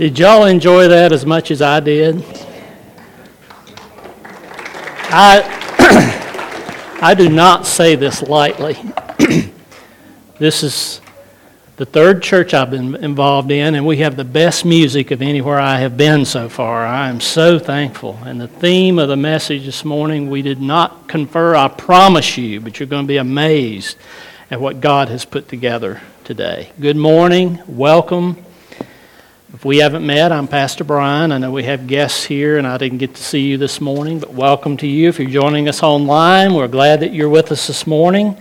Did y'all enjoy that as much as I did? I, I do not say this lightly. this is the third church I've been involved in, and we have the best music of anywhere I have been so far. I am so thankful. And the theme of the message this morning, we did not confer, I promise you, but you're going to be amazed at what God has put together today. Good morning. Welcome. If we haven't met, I'm Pastor Brian. I know we have guests here, and I didn't get to see you this morning, but welcome to you. If you're joining us online, we're glad that you're with us this morning.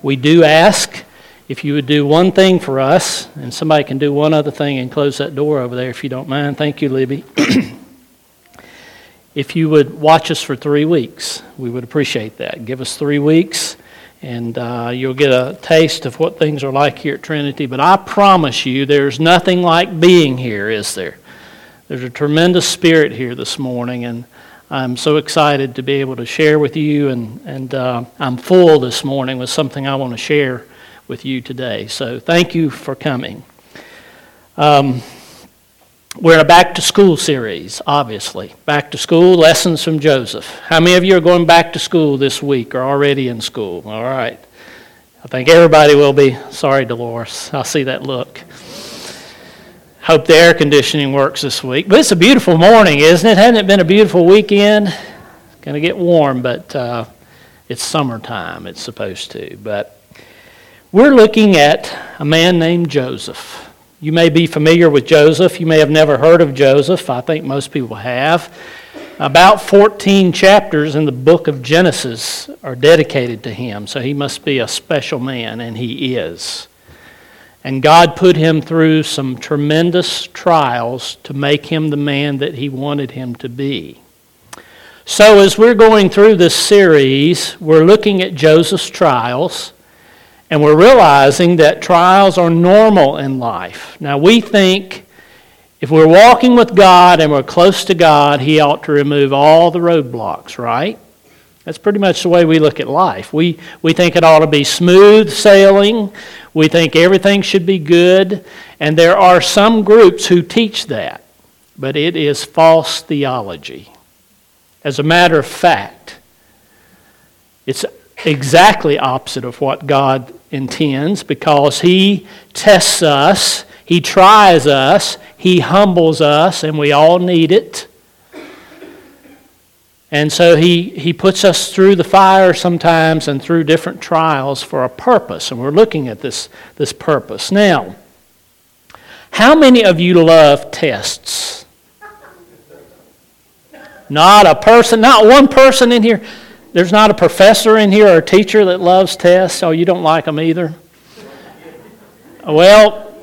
We do ask if you would do one thing for us, and somebody can do one other thing and close that door over there if you don't mind. Thank you, Libby. if you would watch us for three weeks, we would appreciate that. Give us three weeks and uh, you'll get a taste of what things are like here at Trinity. But I promise you, there's nothing like being here, is there? There's a tremendous spirit here this morning, and I'm so excited to be able to share with you. And, and uh, I'm full this morning with something I want to share with you today. So thank you for coming. Um, we're in a back to school series, obviously. Back to school, lessons from Joseph. How many of you are going back to school this week or already in school? All right. I think everybody will be. Sorry, Dolores. I see that look. Hope the air conditioning works this week. But it's a beautiful morning, isn't it? Hasn't it been a beautiful weekend? It's going to get warm, but uh, it's summertime. It's supposed to. But we're looking at a man named Joseph. You may be familiar with Joseph. You may have never heard of Joseph. I think most people have. About 14 chapters in the book of Genesis are dedicated to him, so he must be a special man, and he is. And God put him through some tremendous trials to make him the man that he wanted him to be. So, as we're going through this series, we're looking at Joseph's trials. And we're realizing that trials are normal in life. Now, we think if we're walking with God and we're close to God, He ought to remove all the roadblocks, right? That's pretty much the way we look at life. We, we think it ought to be smooth sailing. We think everything should be good. And there are some groups who teach that, but it is false theology. As a matter of fact, it's exactly opposite of what God intends because He tests us, He tries us, He humbles us, and we all need it. And so he, he puts us through the fire sometimes and through different trials for a purpose. And we're looking at this, this purpose. Now, how many of you love tests? Not a person, not one person in here. There's not a professor in here or a teacher that loves tests. Oh, you don't like them either? Well,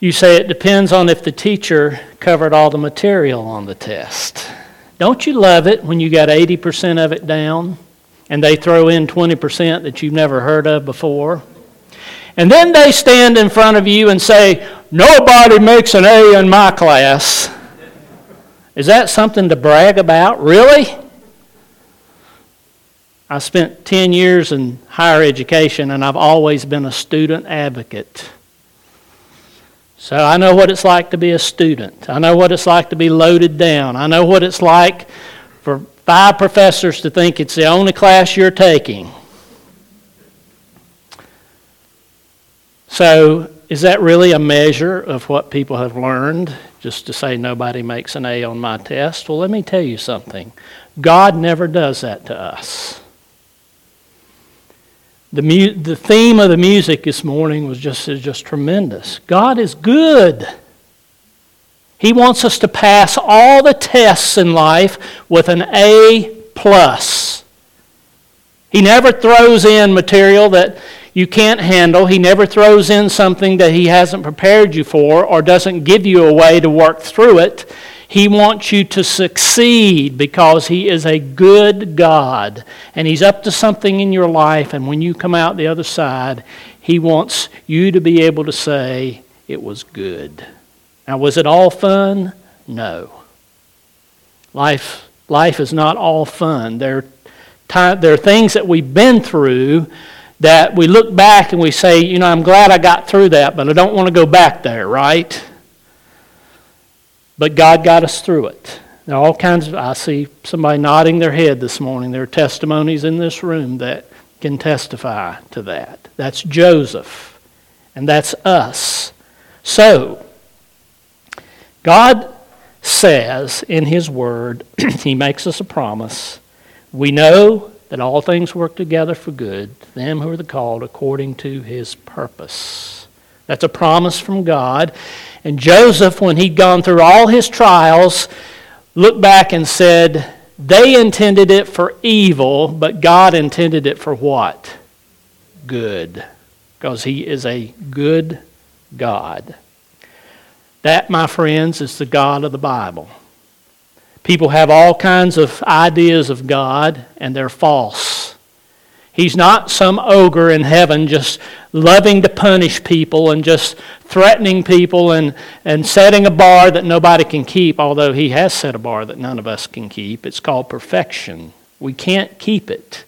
you say it depends on if the teacher covered all the material on the test. Don't you love it when you got 80% of it down and they throw in 20% that you've never heard of before? And then they stand in front of you and say, Nobody makes an A in my class. Is that something to brag about? Really? I spent 10 years in higher education and I've always been a student advocate. So I know what it's like to be a student. I know what it's like to be loaded down. I know what it's like for five professors to think it's the only class you're taking. So, is that really a measure of what people have learned? Just to say nobody makes an A on my test. Well, let me tell you something God never does that to us. The, mu- the theme of the music this morning was just, is just tremendous. God is good. He wants us to pass all the tests in life with an A plus. He never throws in material that you can't handle. He never throws in something that He hasn't prepared you for or doesn't give you a way to work through it. He wants you to succeed because He is a good God. And He's up to something in your life, and when you come out the other side, He wants you to be able to say, It was good. Now, was it all fun? No. Life, life is not all fun. There, there are things that we've been through that we look back and we say, you know, I'm glad I got through that, but I don't want to go back there, right? But God got us through it. There are all kinds of, I see somebody nodding their head this morning. There are testimonies in this room that can testify to that. That's Joseph, and that's us. So, God says in His Word, He makes us a promise. We know that all things work together for good, to them who are the called according to His purpose. That's a promise from God. And Joseph, when he'd gone through all his trials, looked back and said, They intended it for evil, but God intended it for what? Good. Because He is a good God. That, my friends, is the God of the Bible. People have all kinds of ideas of God, and they're false. He's not some ogre in heaven just loving to punish people and just threatening people and, and setting a bar that nobody can keep, although He has set a bar that none of us can keep. It's called perfection. We can't keep it.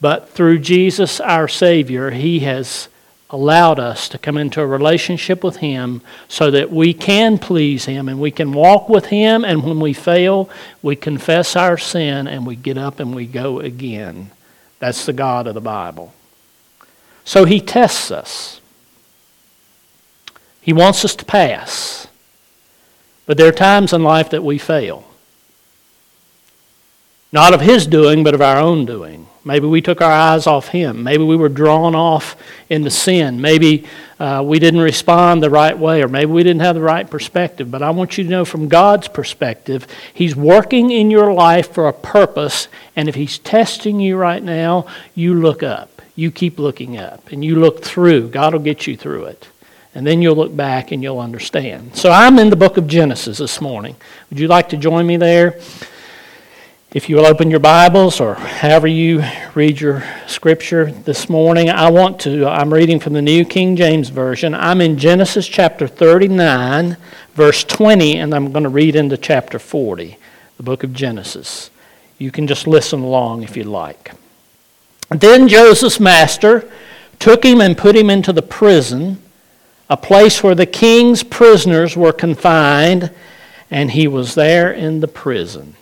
But through Jesus, our Savior, He has allowed us to come into a relationship with Him so that we can please Him and we can walk with Him. And when we fail, we confess our sin and we get up and we go again. That's the God of the Bible. So He tests us, He wants us to pass. But there are times in life that we fail. Not of His doing, but of our own doing. Maybe we took our eyes off Him. Maybe we were drawn off into sin. Maybe uh, we didn't respond the right way, or maybe we didn't have the right perspective. But I want you to know from God's perspective, He's working in your life for a purpose. And if He's testing you right now, you look up. You keep looking up, and you look through. God will get you through it. And then you'll look back and you'll understand. So I'm in the book of Genesis this morning. Would you like to join me there? If you will open your Bibles or however you read your scripture this morning, I want to, I'm reading from the New King James Version. I'm in Genesis chapter 39, verse 20, and I'm going to read into chapter 40, the book of Genesis. You can just listen along if you'd like. Then Joseph's master took him and put him into the prison, a place where the king's prisoners were confined, and he was there in the prison.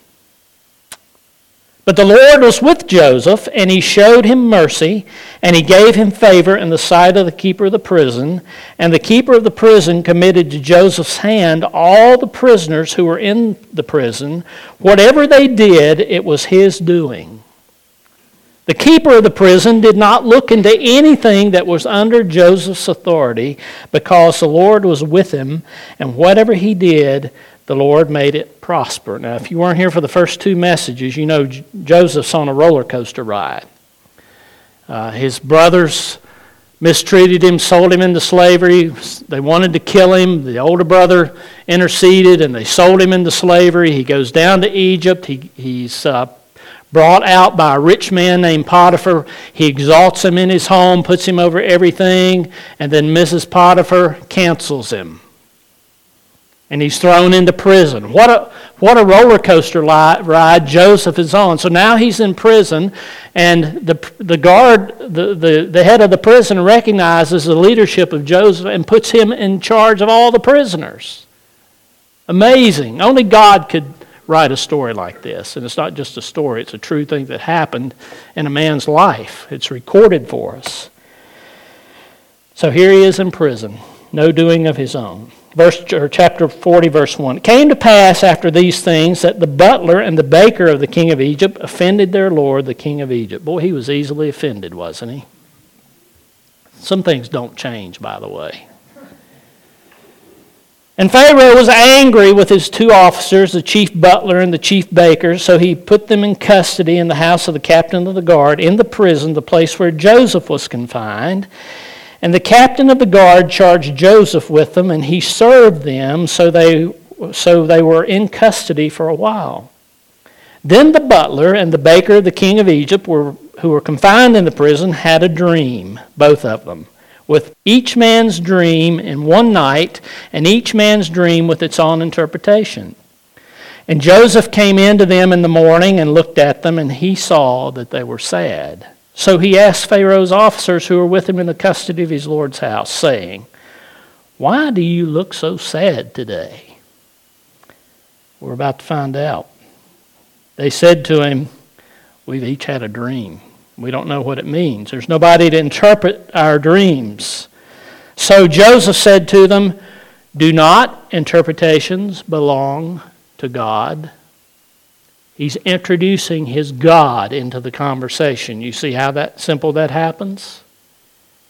But the Lord was with Joseph, and he showed him mercy, and he gave him favor in the sight of the keeper of the prison. And the keeper of the prison committed to Joseph's hand all the prisoners who were in the prison. Whatever they did, it was his doing. The keeper of the prison did not look into anything that was under Joseph's authority, because the Lord was with him, and whatever he did, the Lord made it prosper. Now, if you weren't here for the first two messages, you know Joseph's on a roller coaster ride. Uh, his brothers mistreated him, sold him into slavery. They wanted to kill him. The older brother interceded and they sold him into slavery. He goes down to Egypt. He, he's uh, brought out by a rich man named Potiphar. He exalts him in his home, puts him over everything, and then Mrs. Potiphar cancels him and he's thrown into prison. What a, what a roller coaster ride Joseph is on. So now he's in prison, and the, the guard, the, the, the head of the prison, recognizes the leadership of Joseph and puts him in charge of all the prisoners. Amazing. Only God could write a story like this. And it's not just a story, it's a true thing that happened in a man's life. It's recorded for us. So here he is in prison, no doing of his own verse, or chapter 40, verse 1. It came to pass after these things that the butler and the baker of the king of Egypt offended their lord, the king of Egypt. Boy, he was easily offended, wasn't he? Some things don't change, by the way. And Pharaoh was angry with his two officers, the chief butler and the chief baker, so he put them in custody in the house of the captain of the guard, in the prison, the place where Joseph was confined. And the captain of the guard charged Joseph with them, and he served them so they, so they were in custody for a while. Then the butler and the baker of the king of Egypt, were, who were confined in the prison, had a dream, both of them, with each man's dream in one night, and each man's dream with its own interpretation. And Joseph came in to them in the morning and looked at them, and he saw that they were sad. So he asked Pharaoh's officers who were with him in the custody of his Lord's house, saying, Why do you look so sad today? We're about to find out. They said to him, We've each had a dream. We don't know what it means. There's nobody to interpret our dreams. So Joseph said to them, Do not interpretations belong to God? He's introducing his God into the conversation. You see how that simple that happens?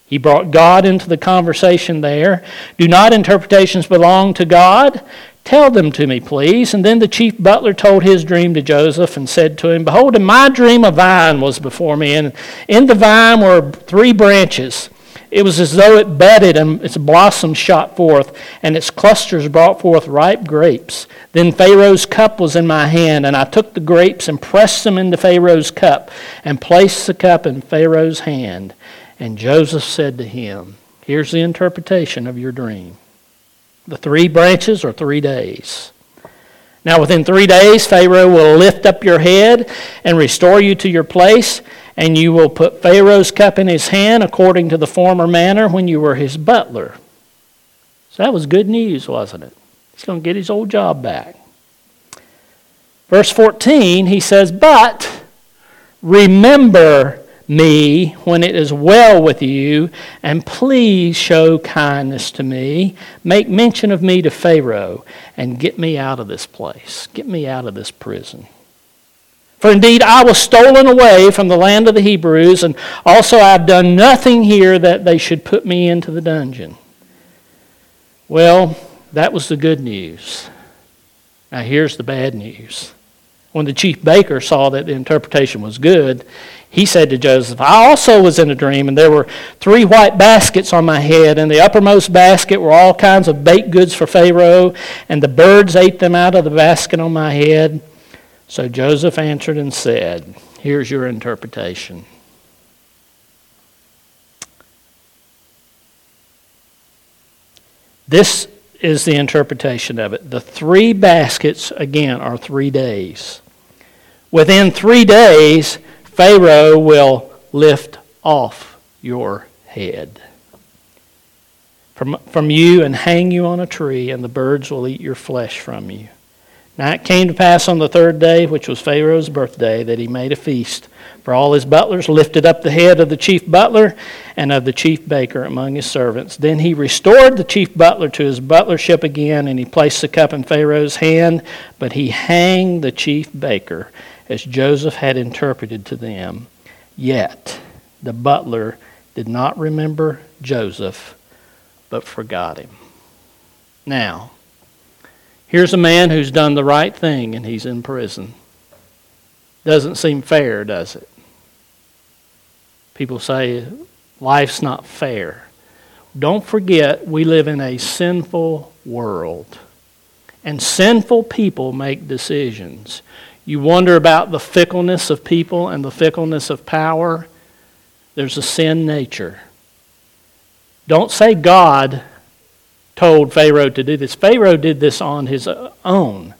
He brought God into the conversation there. Do not interpretations belong to God? Tell them to me, please. And then the chief butler told his dream to Joseph and said to him, Behold, in my dream a vine was before me, and in the vine were three branches. It was as though it budded and its blossoms shot forth, and its clusters brought forth ripe grapes. Then Pharaoh's cup was in my hand, and I took the grapes and pressed them into Pharaoh's cup, and placed the cup in Pharaoh's hand. And Joseph said to him, Here's the interpretation of your dream. The three branches are three days. Now, within three days, Pharaoh will lift up your head and restore you to your place, and you will put Pharaoh's cup in his hand according to the former manner when you were his butler. So that was good news, wasn't it? He's going to get his old job back. Verse 14, he says, But remember me when it is well with you, and please show kindness to me. Make mention of me to Pharaoh, and get me out of this place. Get me out of this prison. For indeed I was stolen away from the land of the Hebrews, and also I have done nothing here that they should put me into the dungeon. Well, that was the good news. Now here's the bad news. When the chief baker saw that the interpretation was good, he said to Joseph, I also was in a dream, and there were three white baskets on my head. In the uppermost basket were all kinds of baked goods for Pharaoh, and the birds ate them out of the basket on my head. So Joseph answered and said, Here's your interpretation. This is the interpretation of it. The three baskets, again, are three days. Within three days, Pharaoh will lift off your head from, from you and hang you on a tree, and the birds will eat your flesh from you. Now it came to pass on the third day, which was Pharaoh's birthday, that he made a feast. For all his butlers lifted up the head of the chief butler and of the chief baker among his servants. Then he restored the chief butler to his butlership again, and he placed the cup in Pharaoh's hand, but he hanged the chief baker as Joseph had interpreted to them. Yet the butler did not remember Joseph, but forgot him. Now, here's a man who's done the right thing and he's in prison. Doesn't seem fair, does it? People say life's not fair. Don't forget, we live in a sinful world. And sinful people make decisions. You wonder about the fickleness of people and the fickleness of power. There's a sin nature. Don't say God told Pharaoh to do this. Pharaoh did this on his own,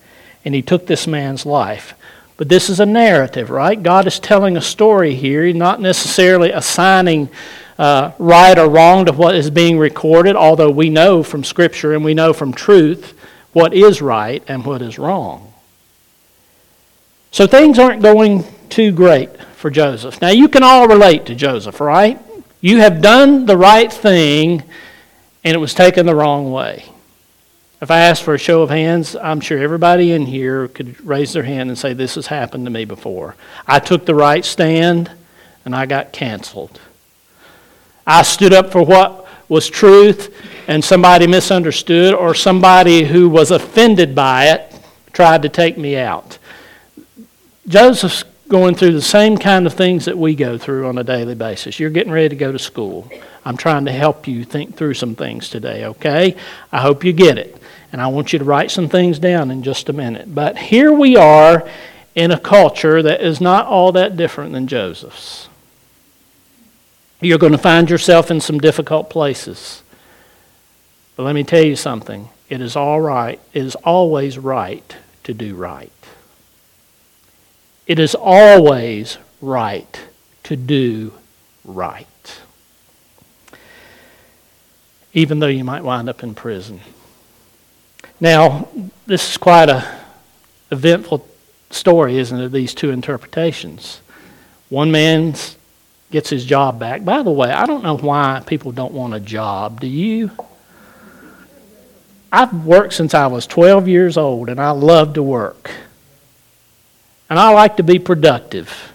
and he took this man's life. But this is a narrative, right? God is telling a story here, not necessarily assigning uh, right or wrong to what is being recorded, although we know from Scripture and we know from truth what is right and what is wrong. So things aren't going too great for Joseph. Now, you can all relate to Joseph, right? You have done the right thing, and it was taken the wrong way. If I asked for a show of hands, I'm sure everybody in here could raise their hand and say, This has happened to me before. I took the right stand, and I got canceled. I stood up for what was truth, and somebody misunderstood, or somebody who was offended by it tried to take me out. Joseph's going through the same kind of things that we go through on a daily basis. You're getting ready to go to school. I'm trying to help you think through some things today, okay? I hope you get it. And I want you to write some things down in just a minute. But here we are in a culture that is not all that different than Joseph's. You're going to find yourself in some difficult places. But let me tell you something. It is all right. It is always right to do right. It is always right to do right. Even though you might wind up in prison. Now, this is quite a eventful story, isn't it? These two interpretations. One man gets his job back. By the way, I don't know why people don't want a job. Do you? I've worked since I was 12 years old, and I love to work. And I like to be productive.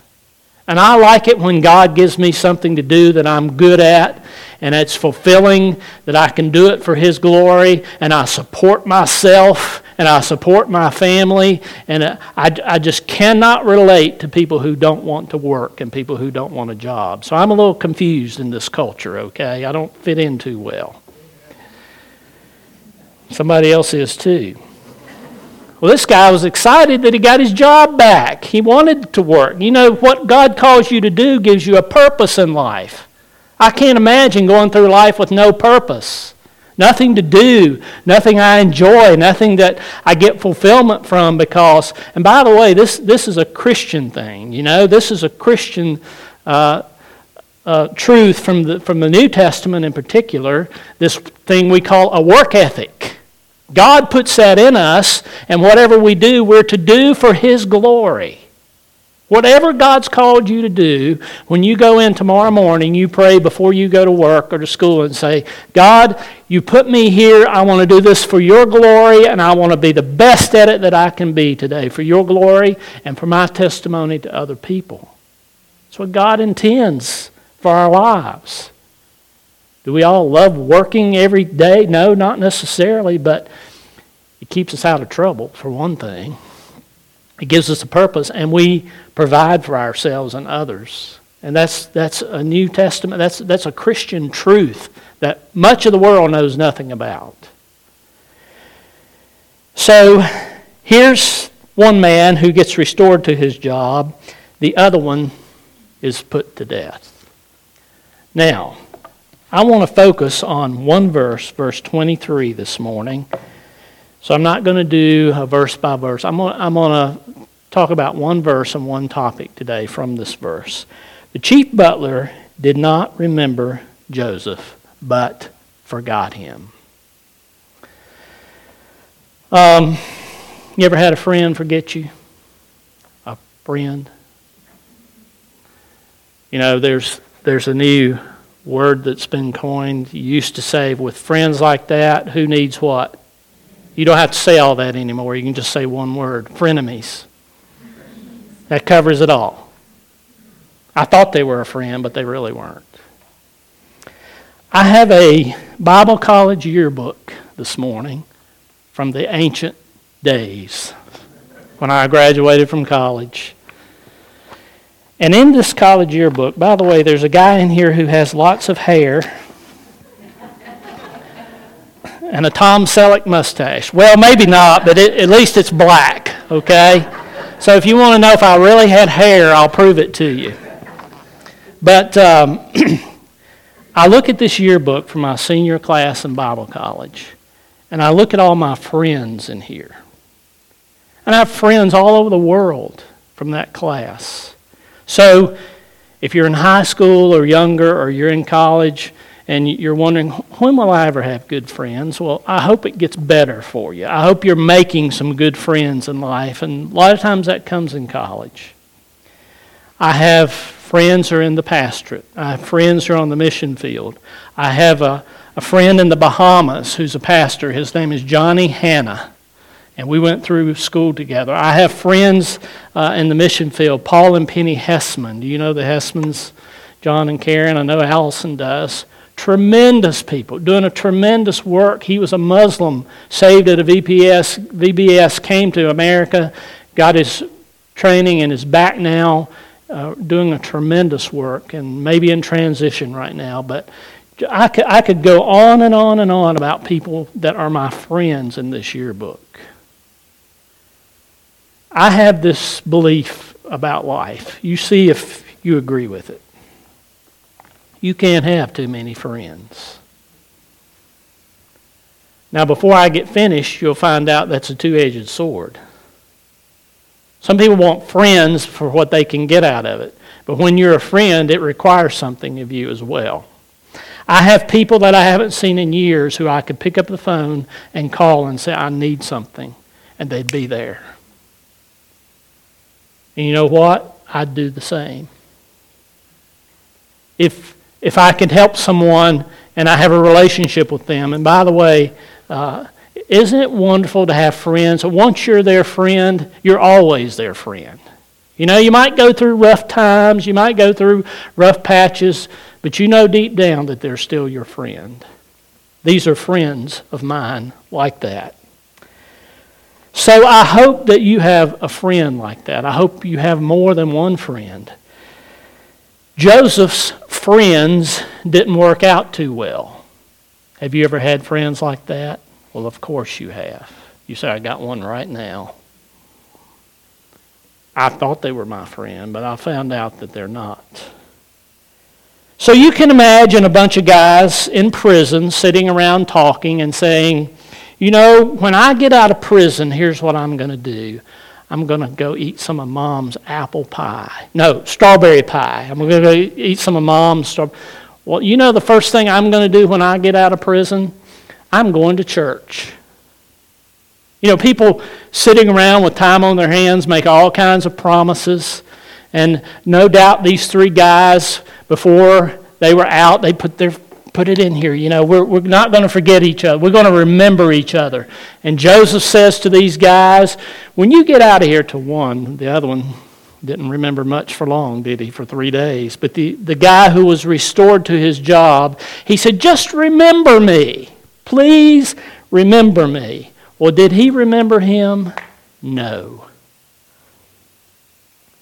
And I like it when God gives me something to do that I'm good at and it's fulfilling, that I can do it for His glory, and I support myself and I support my family. And I, I just cannot relate to people who don't want to work and people who don't want a job. So I'm a little confused in this culture, okay? I don't fit in too well. Somebody else is too. Well, this guy was excited that he got his job back. He wanted to work. You know, what God calls you to do gives you a purpose in life. I can't imagine going through life with no purpose. Nothing to do, nothing I enjoy, nothing that I get fulfillment from because, and by the way, this, this is a Christian thing, you know, this is a Christian uh, uh, truth from the, from the New Testament in particular, this thing we call a work ethic. God puts that in us, and whatever we do, we're to do for His glory. Whatever God's called you to do, when you go in tomorrow morning, you pray before you go to work or to school and say, God, you put me here. I want to do this for your glory, and I want to be the best at it that I can be today for your glory and for my testimony to other people. That's what God intends for our lives. Do we all love working every day? No, not necessarily, but it keeps us out of trouble, for one thing. It gives us a purpose, and we provide for ourselves and others. And that's, that's a New Testament, that's, that's a Christian truth that much of the world knows nothing about. So here's one man who gets restored to his job, the other one is put to death. Now, I want to focus on one verse, verse 23 this morning. So I'm not going to do a verse by verse. I'm going, to, I'm going to talk about one verse and one topic today from this verse. The chief butler did not remember Joseph, but forgot him. Um, you ever had a friend forget you? A friend? You know, there's there's a new word that's been coined. You used to say, with friends like that, who needs what? You don't have to say all that anymore. You can just say one word frenemies. That covers it all. I thought they were a friend, but they really weren't. I have a Bible college yearbook this morning from the ancient days when I graduated from college. And in this college yearbook, by the way, there's a guy in here who has lots of hair and a Tom Selleck mustache. Well, maybe not, but it, at least it's black, okay? So if you want to know if I really had hair, I'll prove it to you. But um, I look at this yearbook from my senior class in Bible college, and I look at all my friends in here. And I have friends all over the world from that class. So if you're in high school or younger, or you're in college, and you're wondering, when will I ever have good friends? Well, I hope it gets better for you. I hope you're making some good friends in life, and a lot of times that comes in college. I have friends who are in the pastorate. I have friends who are on the mission field. I have a, a friend in the Bahamas who's a pastor. His name is Johnny Hanna, and we went through school together. I have friends uh, in the mission field, Paul and Penny Hessman. Do you know the Hessmans? John and Karen. I know Allison does. Tremendous people doing a tremendous work. He was a Muslim, saved at a VPS, VBS, came to America, got his training, and is back now uh, doing a tremendous work and maybe in transition right now. But I could, I could go on and on and on about people that are my friends in this yearbook. I have this belief about life. You see if you agree with it. You can't have too many friends. Now, before I get finished, you'll find out that's a two edged sword. Some people want friends for what they can get out of it. But when you're a friend, it requires something of you as well. I have people that I haven't seen in years who I could pick up the phone and call and say, I need something, and they'd be there. And you know what? I'd do the same. If, if I could help someone and I have a relationship with them, and by the way, uh, isn't it wonderful to have friends? Once you're their friend, you're always their friend. You know, you might go through rough times, you might go through rough patches, but you know deep down that they're still your friend. These are friends of mine like that. So I hope that you have a friend like that. I hope you have more than one friend. Joseph's friends didn't work out too well. Have you ever had friends like that? Well, of course you have. You say, I got one right now. I thought they were my friend, but I found out that they're not. So you can imagine a bunch of guys in prison sitting around talking and saying, You know, when I get out of prison, here's what I'm going to do. I'm going to go eat some of mom's apple pie. No, strawberry pie. I'm going to go eat some of mom's strawberry. Well, you know the first thing I'm going to do when I get out of prison? I'm going to church. You know, people sitting around with time on their hands make all kinds of promises. And no doubt these three guys, before they were out, they put, their, put it in here. You know, we're, we're not going to forget each other. We're going to remember each other. And Joseph says to these guys, when you get out of here to one, the other one didn't remember much for long, did he? For three days. But the, the guy who was restored to his job, he said, just remember me. Please remember me. Well, did he remember him? No.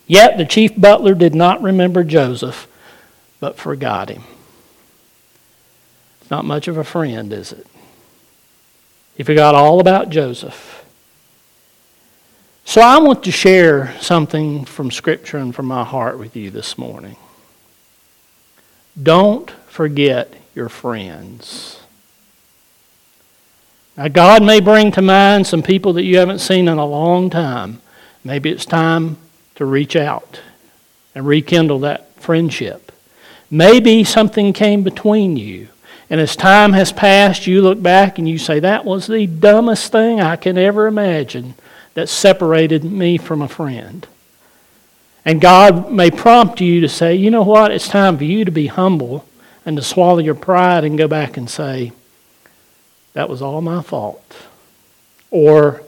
Yet the chief butler did not remember Joseph, but forgot him. Not much of a friend, is it? He forgot all about Joseph. So I want to share something from Scripture and from my heart with you this morning. Don't forget your friends. Now, God may bring to mind some people that you haven't seen in a long time. Maybe it's time to reach out and rekindle that friendship. Maybe something came between you. And as time has passed, you look back and you say, That was the dumbest thing I can ever imagine that separated me from a friend. And God may prompt you to say, You know what? It's time for you to be humble and to swallow your pride and go back and say, that was all my fault. Or,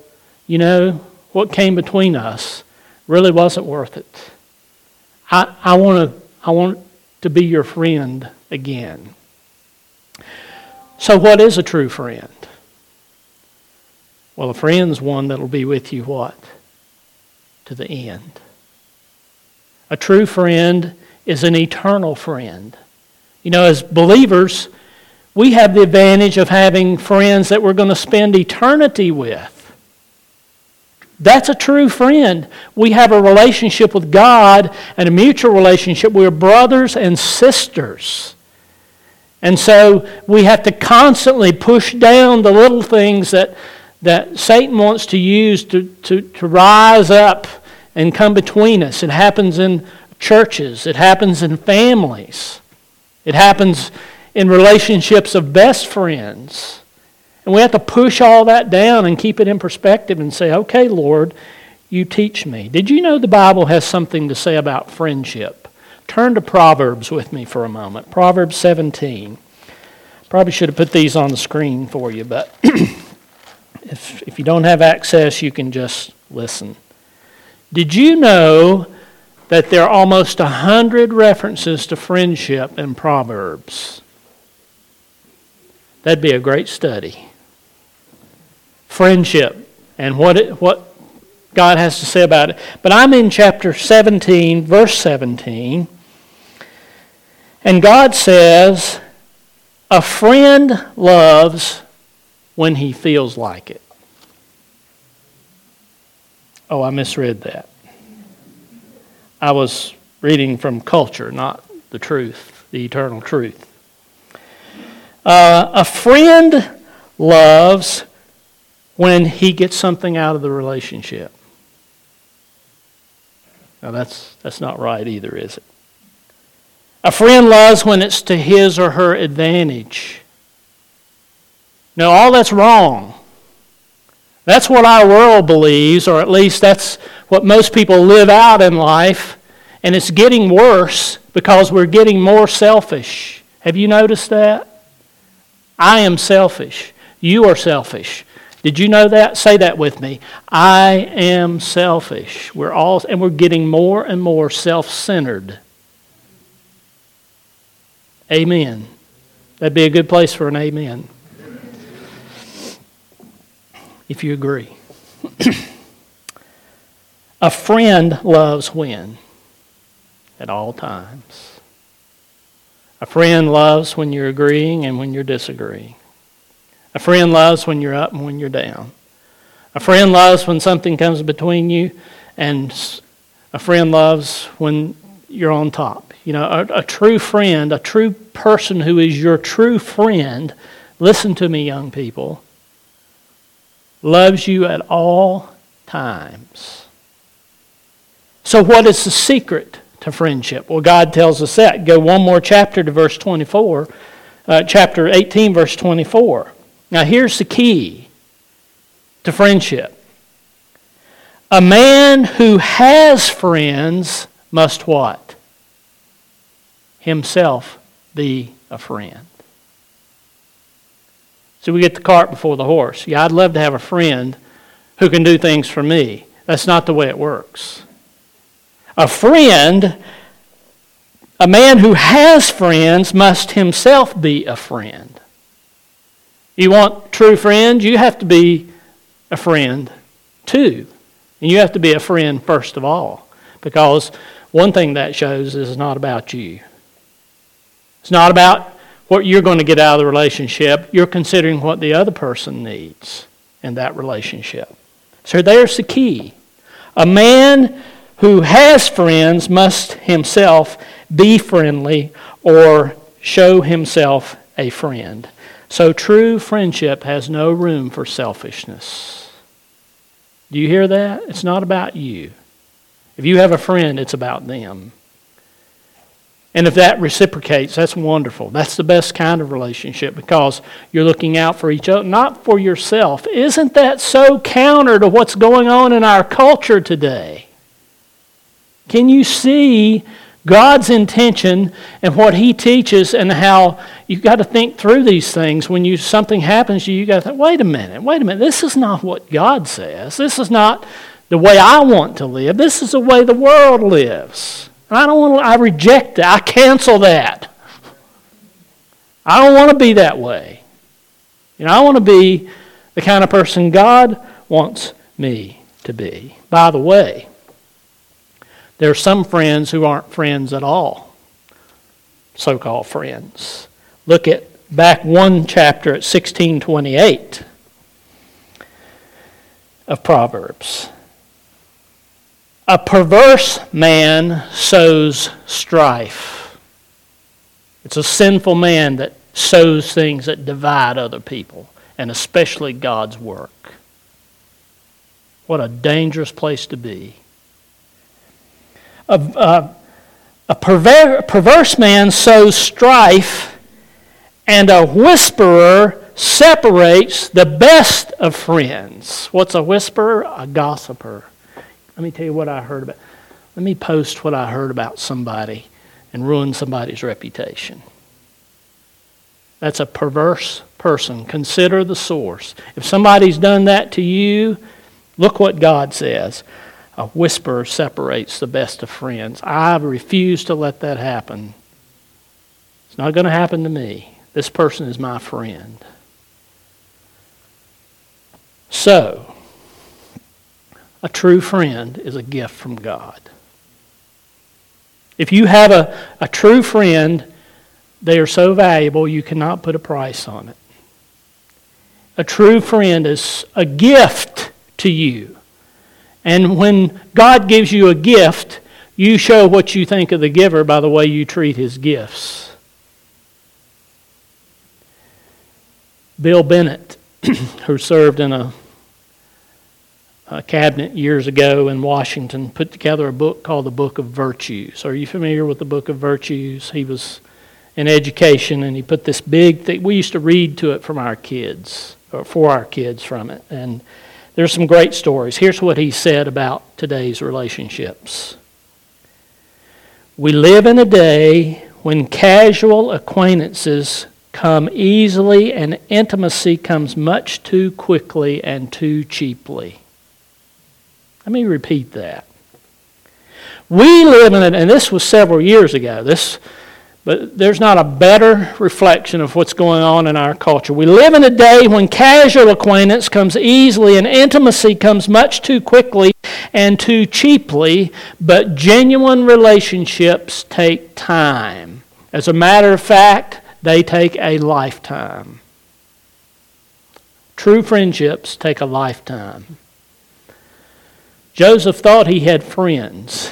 you know, what came between us really wasn't worth it. I, I, want to, I want to be your friend again. So, what is a true friend? Well, a friend's one that'll be with you what? To the end. A true friend is an eternal friend. You know, as believers, we have the advantage of having friends that we're going to spend eternity with. That's a true friend. We have a relationship with God and a mutual relationship. We're brothers and sisters. And so we have to constantly push down the little things that, that Satan wants to use to, to, to rise up and come between us. It happens in churches, it happens in families, it happens in relationships of best friends. And we have to push all that down and keep it in perspective and say, okay, Lord, you teach me. Did you know the Bible has something to say about friendship? Turn to Proverbs with me for a moment. Proverbs 17. Probably should have put these on the screen for you, but if, if you don't have access, you can just listen. Did you know that there are almost a hundred references to friendship in Proverbs? That'd be a great study. Friendship and what, it, what God has to say about it. But I'm in chapter 17, verse 17. And God says, A friend loves when he feels like it. Oh, I misread that. I was reading from culture, not the truth, the eternal truth. Uh, a friend loves when he gets something out of the relationship. Now, that's, that's not right either, is it? A friend loves when it's to his or her advantage. No, all that's wrong. That's what our world believes, or at least that's what most people live out in life, and it's getting worse because we're getting more selfish. Have you noticed that? I am selfish. You are selfish. Did you know that? Say that with me. I am selfish. We're all and we're getting more and more self-centered. Amen. That'd be a good place for an amen. If you agree. a friend loves when? At all times. A friend loves when you're agreeing and when you're disagreeing. A friend loves when you're up and when you're down. A friend loves when something comes between you, and a friend loves when you're on top. You know, a, a, true friend, a true person who is your true friend, listen to me, young people, loves you at all times. So, what is the secret to friendship? Well, God tells us that. Go one more chapter to verse 24, uh, chapter 18, verse 24. Now, here's the key to friendship a man who has friends must what? Himself be a friend. So we get the cart before the horse. Yeah, I'd love to have a friend who can do things for me. That's not the way it works. A friend, a man who has friends, must himself be a friend. You want true friends, you have to be a friend too. And you have to be a friend first of all. Because one thing that shows is not about you. It's not about what you're going to get out of the relationship. You're considering what the other person needs in that relationship. So there's the key. A man who has friends must himself be friendly or show himself a friend. So true friendship has no room for selfishness. Do you hear that? It's not about you. If you have a friend, it's about them. And if that reciprocates, that's wonderful. That's the best kind of relationship because you're looking out for each other, not for yourself. Isn't that so counter to what's going on in our culture today? Can you see God's intention and what He teaches, and how you've got to think through these things. When you something happens to you, you got to think, wait a minute, wait a minute. This is not what God says. This is not the way I want to live. This is the way the world lives. I don't want to, I reject that. I cancel that. I don't want to be that way. You know, I want to be the kind of person God wants me to be. By the way, there are some friends who aren't friends at all, so called friends. Look at back one chapter at 1628 of Proverbs. A perverse man sows strife. It's a sinful man that sows things that divide other people, and especially God's work. What a dangerous place to be a, a, a perver- perverse man sows strife, and a whisperer separates the best of friends. What's a whisperer? A gossiper. Let me tell you what I heard about. Let me post what I heard about somebody and ruin somebody's reputation. That's a perverse person. Consider the source. If somebody's done that to you, look what God says a whisper separates the best of friends. I refuse to let that happen. It's not going to happen to me. This person is my friend. So, a true friend is a gift from God. If you have a, a true friend, they are so valuable you cannot put a price on it. A true friend is a gift to you. And when God gives you a gift, you show what you think of the giver by the way you treat his gifts. Bill Bennett, who served in a, a cabinet years ago in Washington put together a book called the Book of Virtues. Are you familiar with the Book of Virtues? He was in education and he put this big thing. We used to read to it from our kids, or for our kids from it. And there's some great stories. Here's what he said about today's relationships. We live in a day when casual acquaintances come easily and intimacy comes much too quickly and too cheaply. Let me repeat that. We live in and this was several years ago. This, but there's not a better reflection of what's going on in our culture. We live in a day when casual acquaintance comes easily and intimacy comes much too quickly and too cheaply, but genuine relationships take time. As a matter of fact, they take a lifetime. True friendships take a lifetime. Joseph thought he had friends,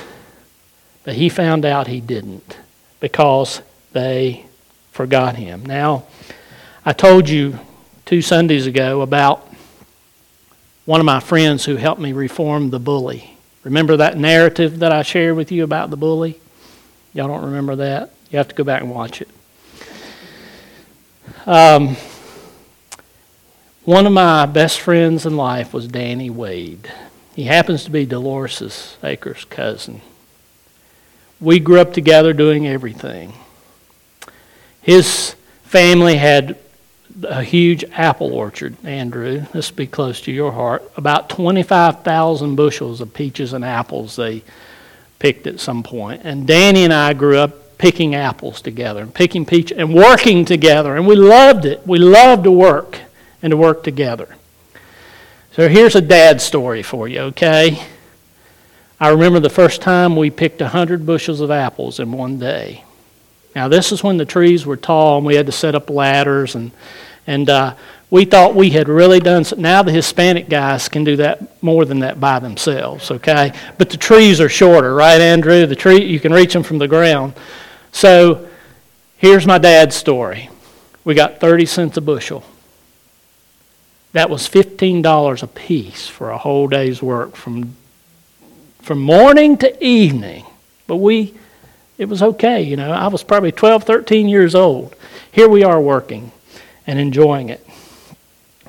but he found out he didn't because they forgot him. Now, I told you two Sundays ago about one of my friends who helped me reform the bully. Remember that narrative that I shared with you about the bully? Y'all don't remember that? You have to go back and watch it. Um, one of my best friends in life was Danny Wade. He happens to be Dolores Akers' cousin. We grew up together doing everything. His family had a huge apple orchard, Andrew. This will be close to your heart. About 25,000 bushels of peaches and apples they picked at some point. And Danny and I grew up picking apples together and picking peach and working together. And we loved it. We loved to work and to work together. So here's a dad story for you, okay? I remember the first time we picked 100 bushels of apples in one day. Now, this is when the trees were tall and we had to set up ladders, and, and uh, we thought we had really done so. Now, the Hispanic guys can do that more than that by themselves, okay? But the trees are shorter, right, Andrew? The tree, you can reach them from the ground. So here's my dad's story. We got 30 cents a bushel. That was $15 a piece for a whole day's work from, from morning to evening. But we, it was okay, you know. I was probably 12, 13 years old. Here we are working and enjoying it.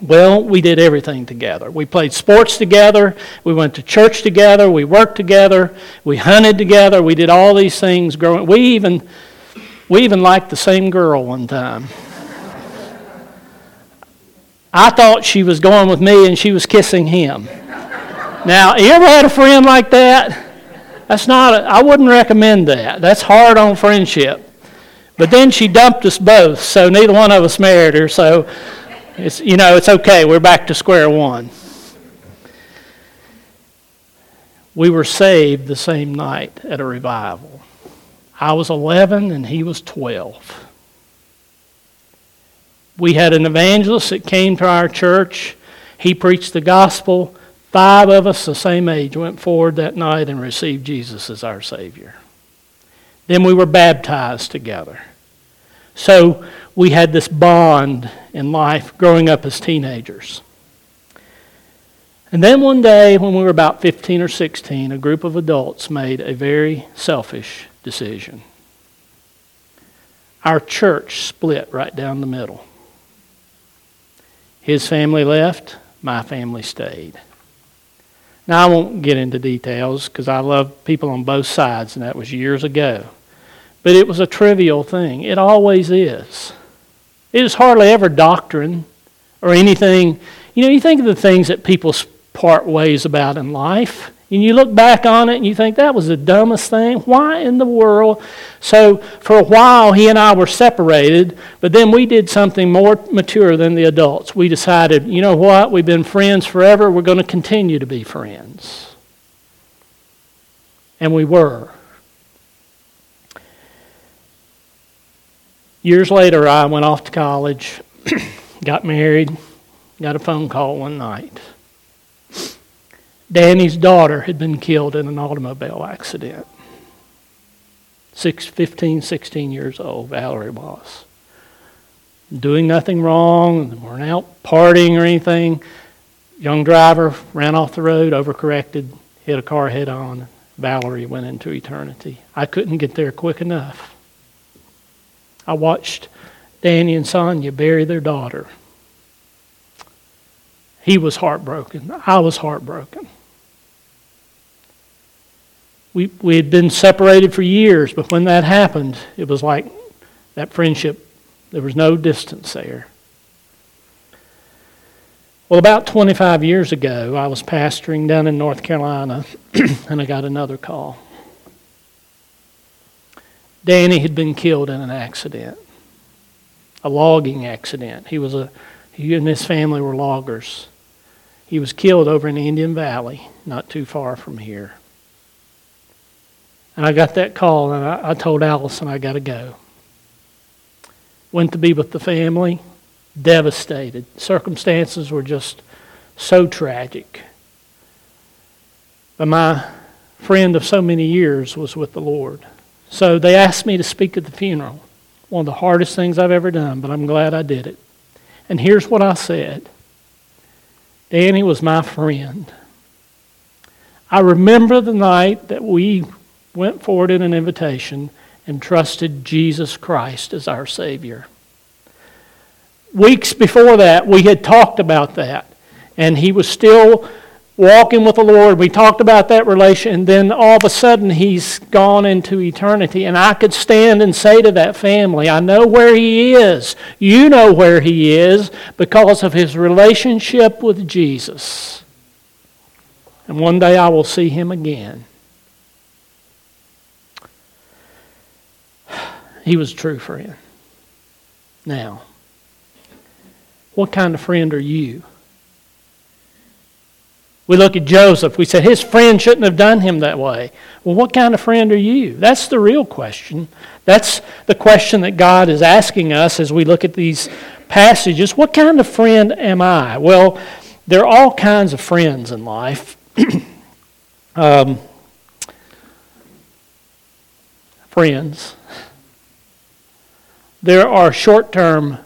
Well, we did everything together. We played sports together. We went to church together. We worked together. We hunted together. We did all these things growing. We even, we even liked the same girl one time. I thought she was going with me and she was kissing him. Now, you ever had a friend like that? That's not, a, I wouldn't recommend that. That's hard on friendship. But then she dumped us both, so neither one of us married her, so it's, you know, it's okay. We're back to square one. We were saved the same night at a revival. I was 11 and he was 12. We had an evangelist that came to our church. He preached the gospel. Five of us, the same age, went forward that night and received Jesus as our Savior. Then we were baptized together. So we had this bond in life growing up as teenagers. And then one day, when we were about 15 or 16, a group of adults made a very selfish decision. Our church split right down the middle. His family left, my family stayed. Now, I won't get into details because I love people on both sides, and that was years ago. But it was a trivial thing. It always is. It is hardly ever doctrine or anything. You know, you think of the things that people part ways about in life, and you look back on it and you think that was the dumbest thing. Why in the world? So, for a while, he and I were separated, but then we did something more mature than the adults. We decided, you know what? We've been friends forever. We're going to continue to be friends. And we were. Years later, I went off to college, got married, got a phone call one night. Danny's daughter had been killed in an automobile accident. Six, 15, 16 years old, Valerie was. Doing nothing wrong, they weren't out partying or anything. Young driver ran off the road, overcorrected, hit a car head on. Valerie went into eternity. I couldn't get there quick enough. I watched Danny and Sonia bury their daughter. He was heartbroken. I was heartbroken. We, we had been separated for years, but when that happened, it was like that friendship, there was no distance there. Well, about 25 years ago, I was pastoring down in North Carolina, and I got another call. Danny had been killed in an accident, a logging accident. He was a he and his family were loggers. He was killed over in Indian Valley, not too far from here. And I got that call, and I, I told Allison I got to go. Went to be with the family, devastated. Circumstances were just so tragic. But my friend of so many years was with the Lord. So they asked me to speak at the funeral. One of the hardest things I've ever done, but I'm glad I did it. And here's what I said Danny was my friend. I remember the night that we went forward in an invitation and trusted Jesus Christ as our Savior. Weeks before that, we had talked about that, and he was still walking with the Lord. We talked about that relation, and then all of a sudden he's gone into eternity. And I could stand and say to that family, I know where he is. You know where he is because of his relationship with Jesus. And one day I will see him again. He was a true friend. Now, what kind of friend are you? We look at Joseph. We say his friend shouldn't have done him that way. Well, what kind of friend are you? That's the real question. That's the question that God is asking us as we look at these passages. What kind of friend am I? Well, there are all kinds of friends in life. um, friends. There are short term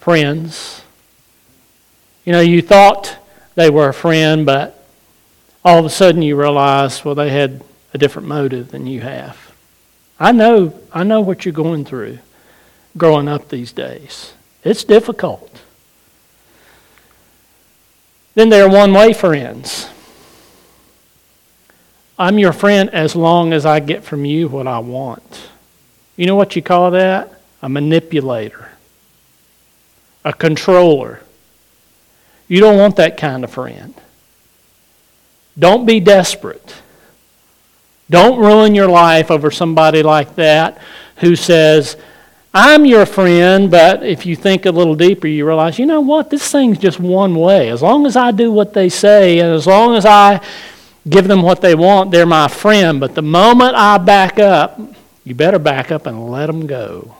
friends. You know, you thought they were a friend, but all of a sudden you realize, well, they had a different motive than you have. I know, I know what you're going through growing up these days. It's difficult. Then there are one way friends. I'm your friend as long as I get from you what I want. You know what you call that? A manipulator, a controller. You don't want that kind of friend. Don't be desperate. Don't ruin your life over somebody like that who says, I'm your friend, but if you think a little deeper, you realize, you know what, this thing's just one way. As long as I do what they say, and as long as I give them what they want, they're my friend. But the moment I back up, you better back up and let them go.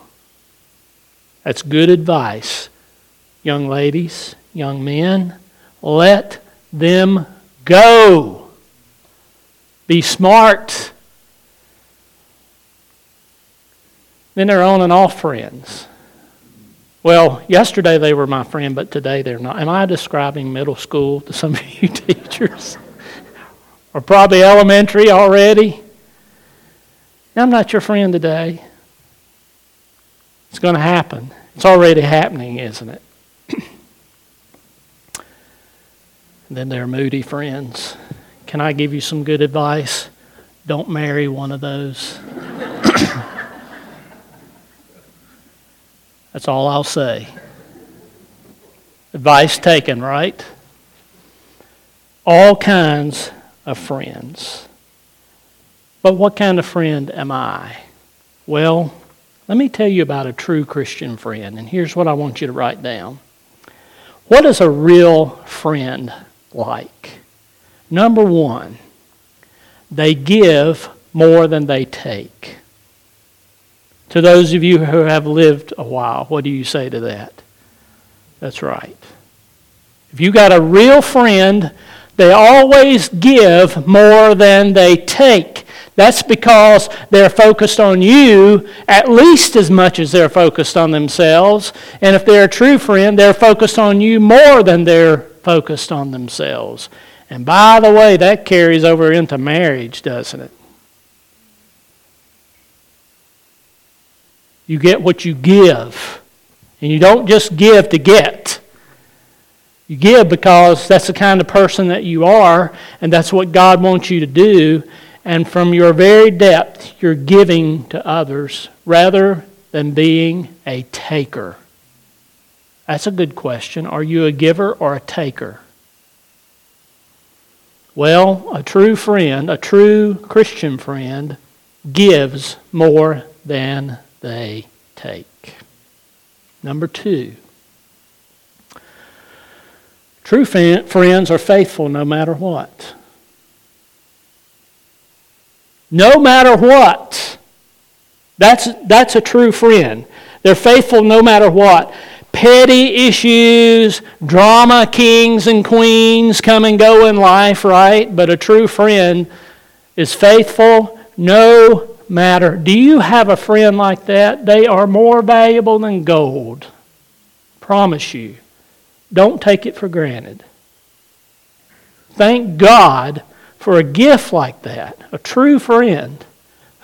That's good advice. Young ladies, young men, let them Go. Be smart. Then they're on and off friends. Well, yesterday they were my friend, but today they're not. Am I describing middle school to some of you teachers? or probably elementary already? I'm not your friend today. It's going to happen. It's already happening, isn't it? then they're moody friends. Can I give you some good advice? Don't marry one of those. That's all I'll say. Advice taken, right? All kinds of friends. But what kind of friend am I? Well, let me tell you about a true Christian friend, and here's what I want you to write down. What is a real friend like. Number one, they give more than they take. To those of you who have lived a while, what do you say to that? That's right. If you got a real friend, they always give more than they take. That's because they're focused on you at least as much as they're focused on themselves. And if they're a true friend, they're focused on you more than they're focused on themselves. And by the way, that carries over into marriage, doesn't it? You get what you give. And you don't just give to get. You give because that's the kind of person that you are, and that's what God wants you to do. And from your very depth, you're giving to others rather than being a taker. That's a good question. Are you a giver or a taker? Well, a true friend, a true Christian friend, gives more than they take. Number two, true friends are faithful no matter what. No matter what. That's, that's a true friend. They're faithful no matter what. Petty issues, drama kings and queens come and go in life, right? But a true friend is faithful no matter. Do you have a friend like that? They are more valuable than gold. Promise you. Don't take it for granted. Thank God for a gift like that, a true friend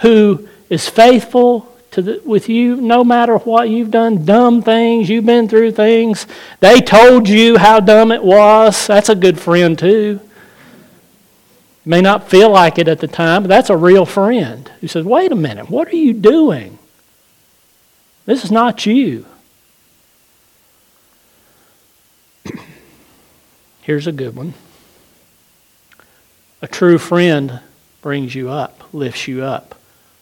who is faithful to the, with you no matter what you've done, dumb things, you've been through things. They told you how dumb it was. That's a good friend, too. May not feel like it at the time, but that's a real friend who says, Wait a minute, what are you doing? This is not you. Here's a good one. A true friend brings you up, lifts you up,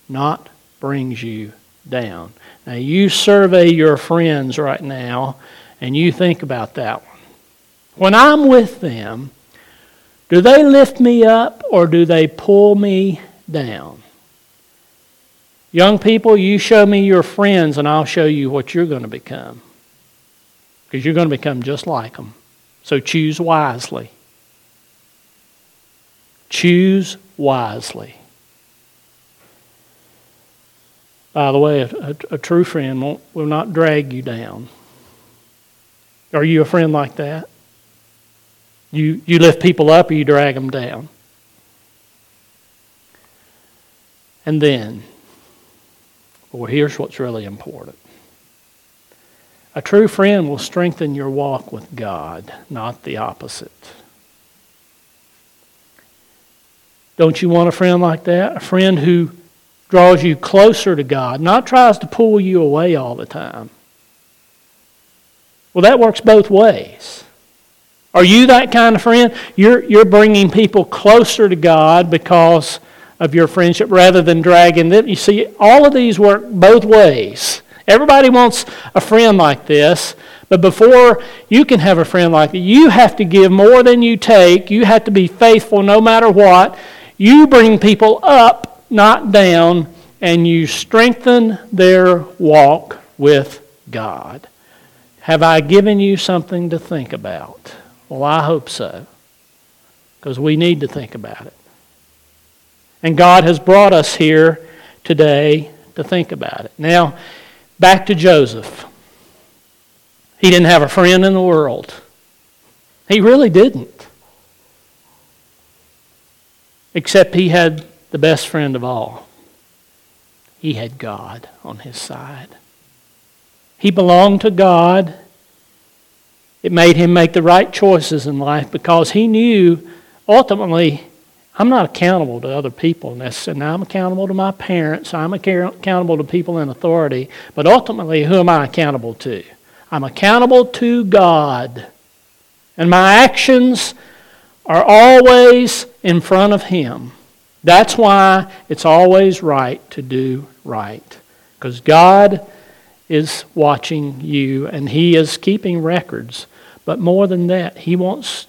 not brings you down. Now, you survey your friends right now and you think about that one. When I'm with them, do they lift me up or do they pull me down? Young people, you show me your friends and I'll show you what you're going to become. Because you're going to become just like them. So choose wisely. Choose wisely. By the way, a, a, true friend will will not drag you down. Are you a friend like that? You, you lift people up or you drag them down. And then, well, here's what's really important. A true friend will strengthen your walk with God, not the opposite. Don't you want a friend like that? A friend who draws you closer to God, not tries to pull you away all the time. Well, that works both ways. Are you that kind of friend? You're, you're bringing people closer to God because of your friendship rather than dragging them. You see, all of these work both ways. Everybody wants a friend like this, but before you can have a friend like that, you have to give more than you take. You have to be faithful no matter what. You bring people up, not down, and you strengthen their walk with God. Have I given you something to think about? Well, I hope so, because we need to think about it. And God has brought us here today to think about it. Now, back to Joseph. He didn't have a friend in the world. He really didn't. Except he had the best friend of all. He had God on his side. He belonged to God it made him make the right choices in life because he knew ultimately I'm not accountable to other people necessarily. Now I'm accountable to my parents. I'm accountable to people in authority. But ultimately, who am I accountable to? I'm accountable to God. And my actions are always in front of Him. That's why it's always right to do right. Because God is watching you and He is keeping records but more than that, He wants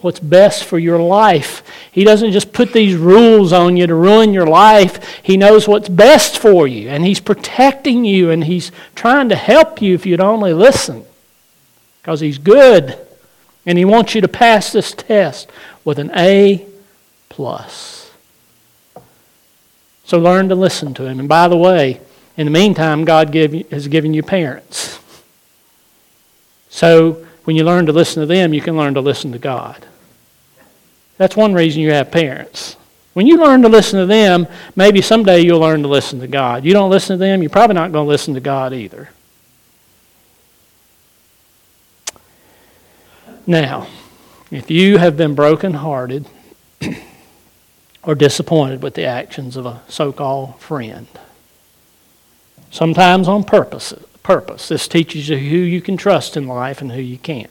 what's best for your life. He doesn't just put these rules on you to ruin your life. He knows what's best for you, and He's protecting you, and He's trying to help you if you'd only listen. Because He's good, and He wants you to pass this test with an A plus. So learn to listen to Him. And by the way, in the meantime, God give, has given you parents. So when you learn to listen to them, you can learn to listen to God. That's one reason you have parents. When you learn to listen to them, maybe someday you'll learn to listen to God. You don't listen to them, you're probably not going to listen to God either. Now, if you have been brokenhearted or disappointed with the actions of a so called friend, sometimes on purpose, purpose, this teaches you who you can trust in life and who you can't.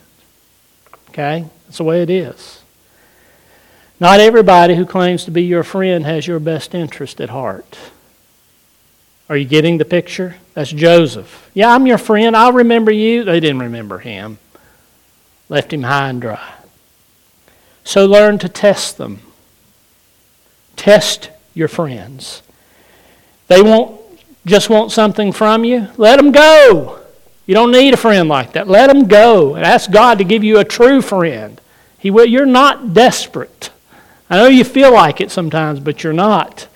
Okay? That's the way it is. Not everybody who claims to be your friend has your best interest at heart. Are you getting the picture? That's Joseph. Yeah, I'm your friend. I'll remember you. They didn't remember him, left him high and dry. So learn to test them. Test your friends. They won't just want something from you. Let them go. You don't need a friend like that. Let them go and ask God to give you a true friend. He will, you're not desperate. I know you feel like it sometimes, but you're not.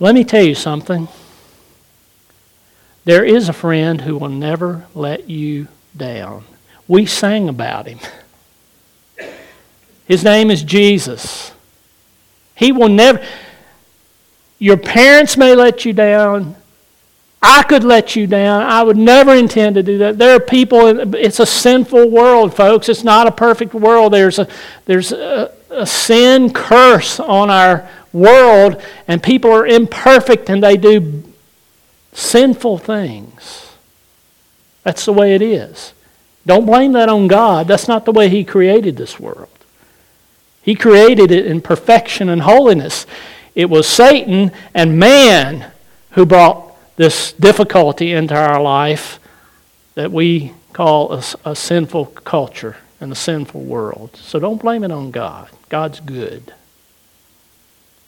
Let me tell you something. There is a friend who will never let you down. We sang about him. His name is Jesus. He will never. Your parents may let you down. I could let you down. I would never intend to do that. There are people, it's a sinful world, folks. It's not a perfect world. There's a, there's a, a sin curse on our world, and people are imperfect and they do sinful things. That's the way it is. Don't blame that on God. That's not the way He created this world. He created it in perfection and holiness. It was Satan and man who brought this difficulty into our life that we call a, a sinful culture and a sinful world. So don't blame it on God. God's good.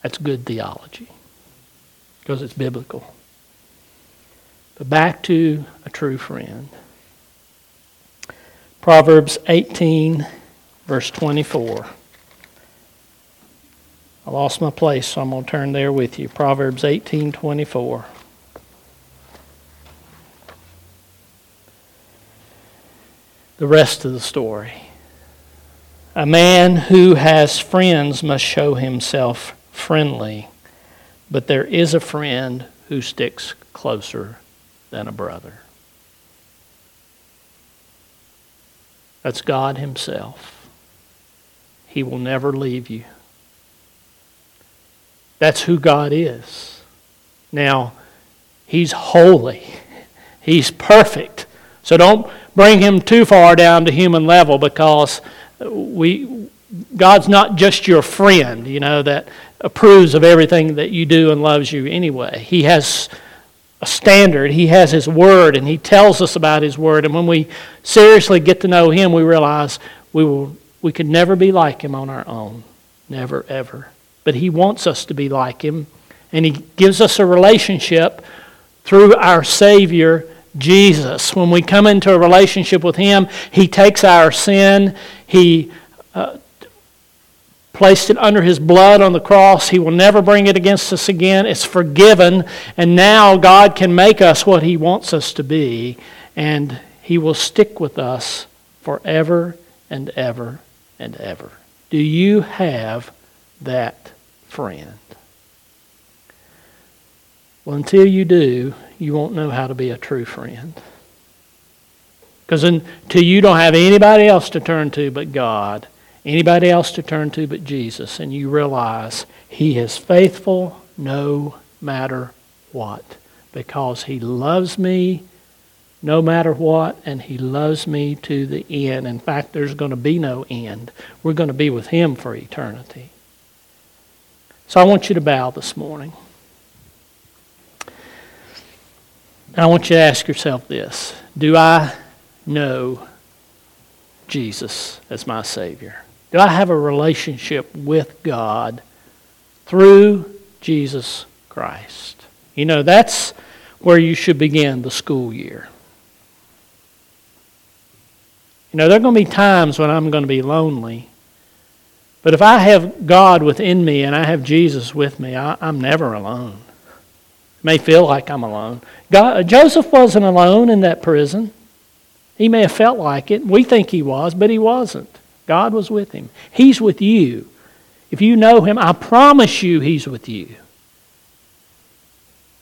That's good theology because it's biblical. But back to a true friend. Proverbs 18, verse 24. I lost my place, so I'm going to turn there with you. Proverbs 18:24. The rest of the story. A man who has friends must show himself friendly, but there is a friend who sticks closer than a brother. That's God Himself. He will never leave you. That's who God is. Now, He's holy, He's perfect. So don't bring Him too far down to human level because we, God's not just your friend, you know, that approves of everything that you do and loves you anyway. He has a standard. He has His Word, and He tells us about His Word. And when we seriously get to know Him, we realize we, will, we could never be like Him on our own. Never, ever but He wants us to be like Him. And He gives us a relationship through our Savior, Jesus. When we come into a relationship with Him, He takes our sin, He uh, placed it under His blood on the cross. He will never bring it against us again. It's forgiven. And now God can make us what He wants us to be. And He will stick with us forever and ever and ever. Do you have that friend. Well, until you do, you won't know how to be a true friend. Because until you don't have anybody else to turn to but God, anybody else to turn to but Jesus, and you realize He is faithful no matter what, because He loves me no matter what, and He loves me to the end. In fact, there's going to be no end. We're going to be with Him for eternity. So I want you to bow this morning. And I want you to ask yourself this Do I know Jesus as my Savior? Do I have a relationship with God through Jesus Christ? You know, that's where you should begin the school year. You know, there are going to be times when I'm going to be lonely but if I have God within me and I have Jesus with me, I, am never alone. It may feel like I'm alone. God, uh, Joseph wasn't alone in that prison. He may have felt like it. We think he was, but he wasn't. God was with him. He's with you. If you know him, I promise you he's with you.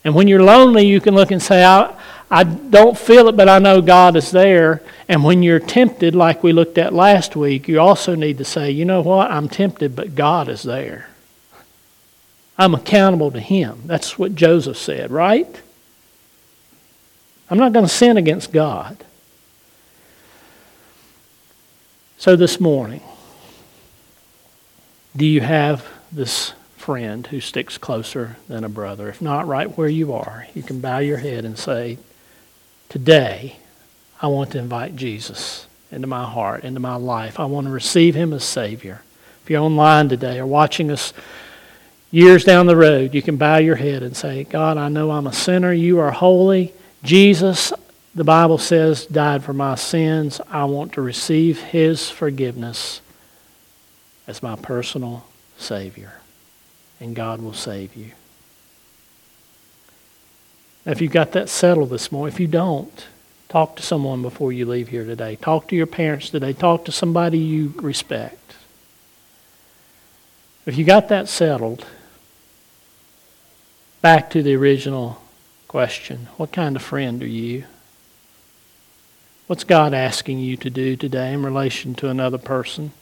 And when you're lonely, you can look and say, I, I don't feel it, but I know God is there. And when you're tempted, like we looked at last week, you also need to say, you know what? I'm tempted, but God is there. I'm accountable to Him. That's what Joseph said, right? I'm not going to sin against God. So this morning, do you have this friend who sticks closer than a brother? If not, right where you are, you can bow your head and say, Today, I want to invite Jesus into my heart, into my life. I want to receive him as Savior. If you're online today or watching us years down the road, you can bow your head and say, God, I know I'm a sinner. You are holy. Jesus, the Bible says, died for my sins. I want to receive his forgiveness as my personal Savior. And God will save you. Now, if you've got that settled this morning, if you don't, talk to someone before you leave here today. Talk to your parents today. Talk to somebody you respect. If you got that settled, back to the original question what kind of friend are you? What's God asking you to do today in relation to another person?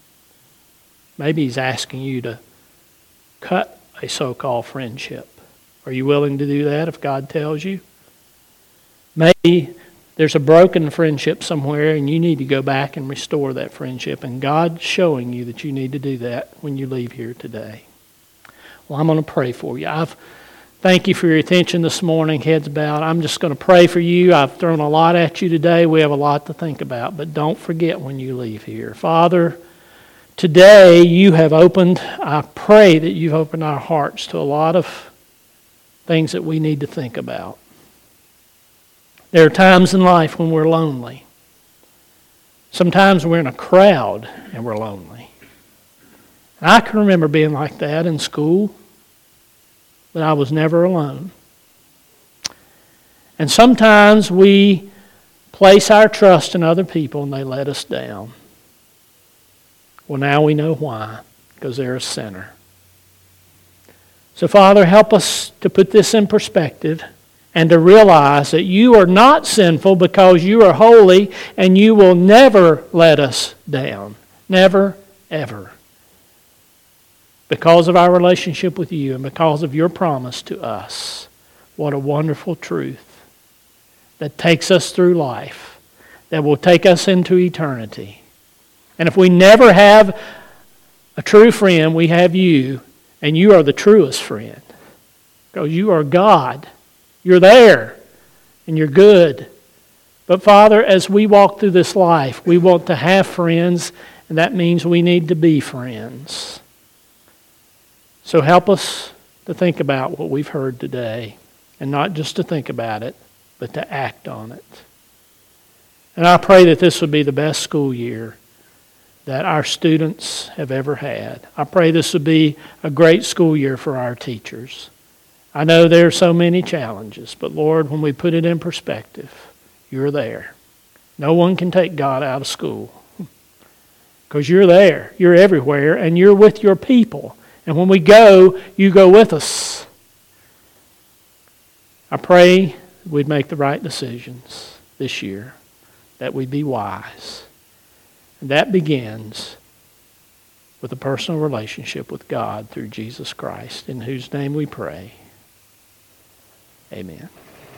Maybe He's asking you to cut a so called friendship. Are you willing to do that if God tells you? Maybe there's a broken friendship somewhere and you need to go back and restore that friendship, and God's showing you that you need to do that when you leave here today. Well, I'm going to pray for you. I've Thank you for your attention this morning. Heads bowed. I'm just going to pray for you. I've thrown a lot at you today. We have a lot to think about, but don't forget when you leave here. Father, today you have opened, I pray that you've opened our hearts to a lot of things that we need to think about. There are times in life when we're lonely. Sometimes we're in a crowd and we're lonely. I can remember being like that in school but I was never alone. And sometimes we place our trust in other people and they let us down. Well, now we know why, because they're a sinner. So, Father, help us to put this in perspective and to realize that you are not sinful because you are holy and you will never let us down. Never, ever because of our relationship with you and because of your promise to us. What a wonderful truth that takes us through life, that will take us into eternity. And if we never have a true friend, we have you, and you are the truest friend. Because you are God. You're there, and you're good. But Father, as we walk through this life, we want to have friends, and that means we need to be friends. So help us to think about what we've heard today, and not just to think about it, but to act on it. And I pray that this would be the best school year that our students have ever had. I pray this would be a great school year for our teachers. I know there are so many challenges, but Lord, when we put it in perspective, you're there. No one can take God out of school because you're there. You're everywhere, and you're with your people. And when we go, you go with us. I pray we'd make the right decisions this year, that we'd be wise. And that begins with a personal relationship with God through Jesus Christ, in whose name we pray. Amen.